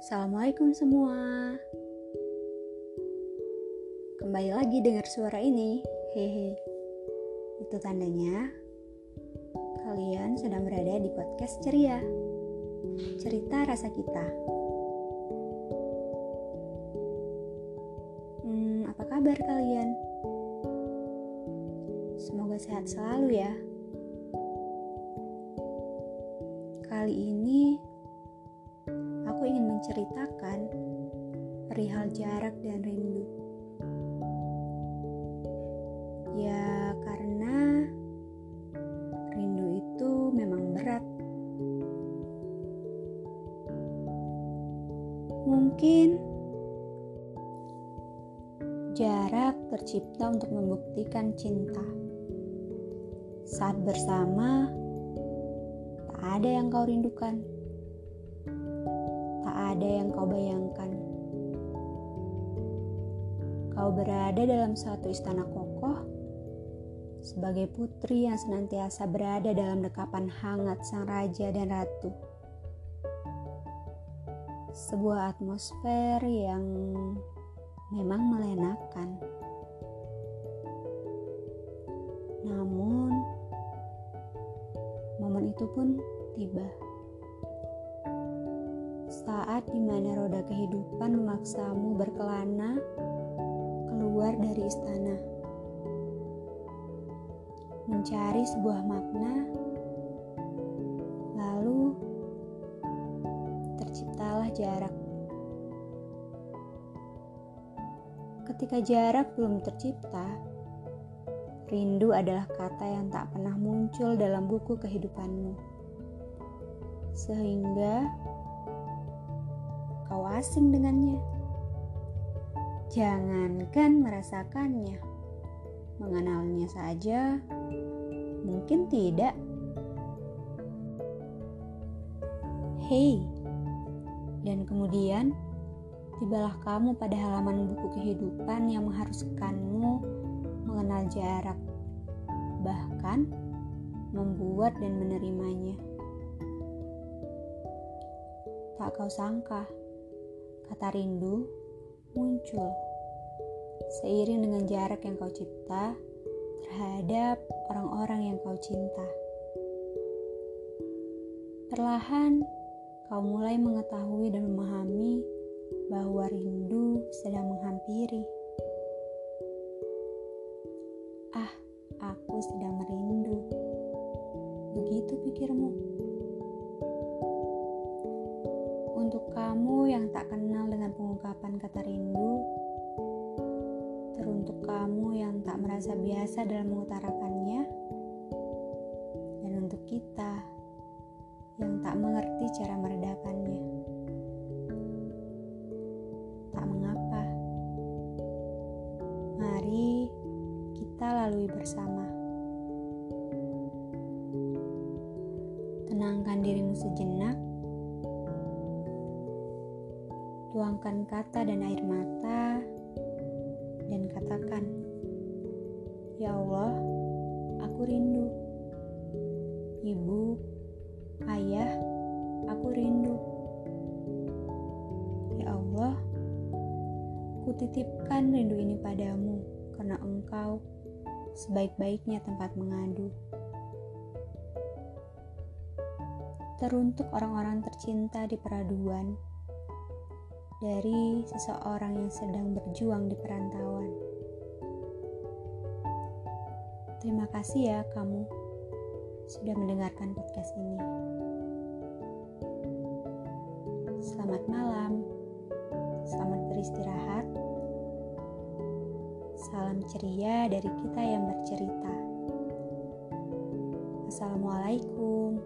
Assalamualaikum semua. Kembali lagi dengar suara ini. Hehe. Itu tandanya kalian sedang berada di podcast ceria. Cerita rasa kita. Hmm, apa kabar kalian? Semoga sehat selalu ya. Kali ini menceritakan perihal jarak dan rindu. Ya, karena rindu itu memang berat. Mungkin jarak tercipta untuk membuktikan cinta. Saat bersama, tak ada yang kau rindukan ada yang kau bayangkan. Kau berada dalam suatu istana kokoh sebagai putri yang senantiasa berada dalam dekapan hangat sang raja dan ratu. Sebuah atmosfer yang memang melenakan. Namun, momen itu pun tiba saat di mana roda kehidupan memaksamu berkelana keluar dari istana, mencari sebuah makna, lalu terciptalah jarak. Ketika jarak belum tercipta, rindu adalah kata yang tak pernah muncul dalam buku kehidupanmu, sehingga kau asing dengannya. Jangankan merasakannya, mengenalnya saja mungkin tidak. Hei, dan kemudian tibalah kamu pada halaman buku kehidupan yang mengharuskanmu mengenal jarak, bahkan membuat dan menerimanya. Tak kau sangka kata rindu muncul seiring dengan jarak yang kau cipta terhadap orang-orang yang kau cinta. Perlahan, kau mulai mengetahui dan memahami bahwa rindu sedang menghampiri. Ah, aku sedang merindu. Begitu pikirmu. Kamu yang tak kenal dengan pengungkapan kata rindu, teruntuk kamu yang tak merasa biasa dalam mengutarakannya, dan untuk kita yang tak mengerti cara meredakannya. Tak mengapa, mari kita lalui bersama. Tenangkan dirimu sejenak tuangkan kata dan air mata, dan katakan, "Ya Allah, aku rindu. Ibu, ayah, aku rindu. Ya Allah, kutitipkan rindu ini padamu karena Engkau sebaik-baiknya tempat mengadu." Teruntuk orang-orang tercinta di peraduan dari seseorang yang sedang berjuang di perantauan. Terima kasih ya kamu sudah mendengarkan podcast ini. Selamat malam. Selamat beristirahat. Salam ceria dari kita yang bercerita. Assalamualaikum.